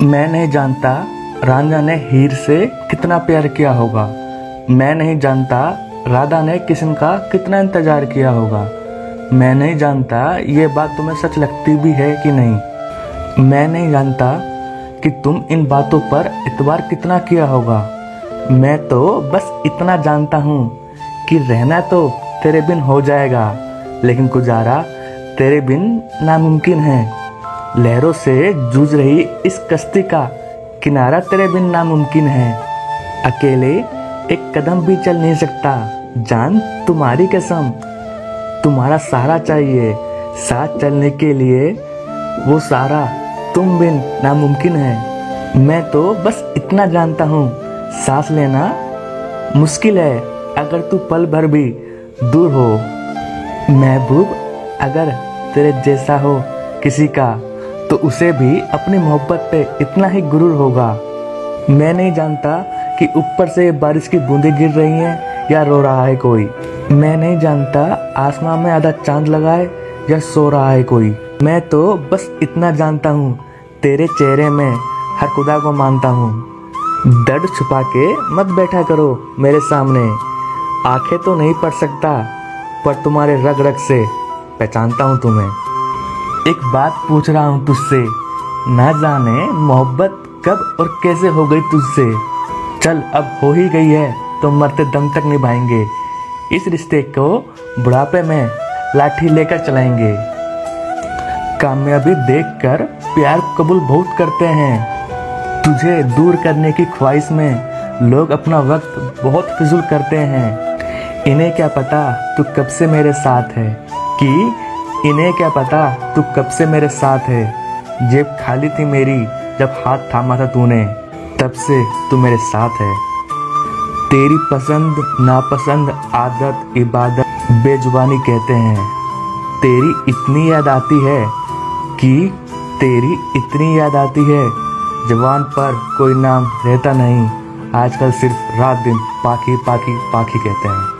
मैं नहीं जानता रांझा ने हीर से कितना प्यार किया होगा। मैं नहीं जानता राधा ने किशन का कितना इंतज़ार किया होगा। मैं नहीं जानता ये बात तुम्हें सच लगती भी है कि नहीं। मैं नहीं जानता कि तुम इन बातों पर इतबार कितना किया होगा। मैं तो बस इतना जानता हूँ कि रहना तो तेरे बिन हो जाएगा, लेकिन गुजारा तेरे बिन नामुमकिन है। लहरों से जूझ रही इस कश्ती का किनारा तेरे बिन नामुमकिन है। अकेले एक कदम भी चल नहीं सकता। जान, तुम्हारी कसम। तुम्हारा सहारा चाहिए। साथ चलने के लिए वो सारा तुम बिन नामुमकिन है। मैं तो बस इतना जानता हूँ। सांस लेना मुश्किल है। अगर तू पल भर भी दूर हो, महबूब, अगर तेरे जैसा हो किसी का तो उसे भी अपनी मोहब्बत पे इतना ही गुरूर होगा। मैं नहीं जानता कि ऊपर से बारिश की बूंदें गिर रही हैं या रो रहा है कोई। मैं नहीं जानता आसमान में आधा चाँद लगा है या सो रहा है कोई। मैं तो बस इतना जानता हूँ, तेरे चेहरे में हर खुदा को मानता हूँ। दर्द छुपा के मत बैठा करो मेरे सामने। आँखें तो नहीं पढ़ सकता, पर तुम्हारे रग रग से पहचानता हूँ तुम्हें। एक बात पूछ रहा हूँ तुझसे। ना जाने मोहब्बत कब और कैसे हो गई तुझसे। चल, अब हो ही गई है तो मरते दम तक निभाएँगे। इस रिश्ते को बुढ़ापे में लाठी लेकर चलाएँगे। कामयाबी देखकर प्यार कबूल बहुत करते हैं। तुझे दूर करने की ख्वाहिश में लोग अपना वक्त बहुत फिजूल करते हैं। इन्हें क्या पता तू कब से मेरे साथ है, कि इन्हें क्या पता तू कब से मेरे साथ है? जेब खाली थी मेरी, जब हाथ थामा था तूने, तब से तू मेरे साथ है। तेरी पसंद, नापसंद, आदत, इबादत, बेजुबानी कहते हैं। तेरी इतनी याद आती है कि तेरी इतनी याद आती है। जवान पर कोई नाम रहता नहीं। आजकल सिर्फ़ रात दिन पाखी पाखी पाखी कहते हैं।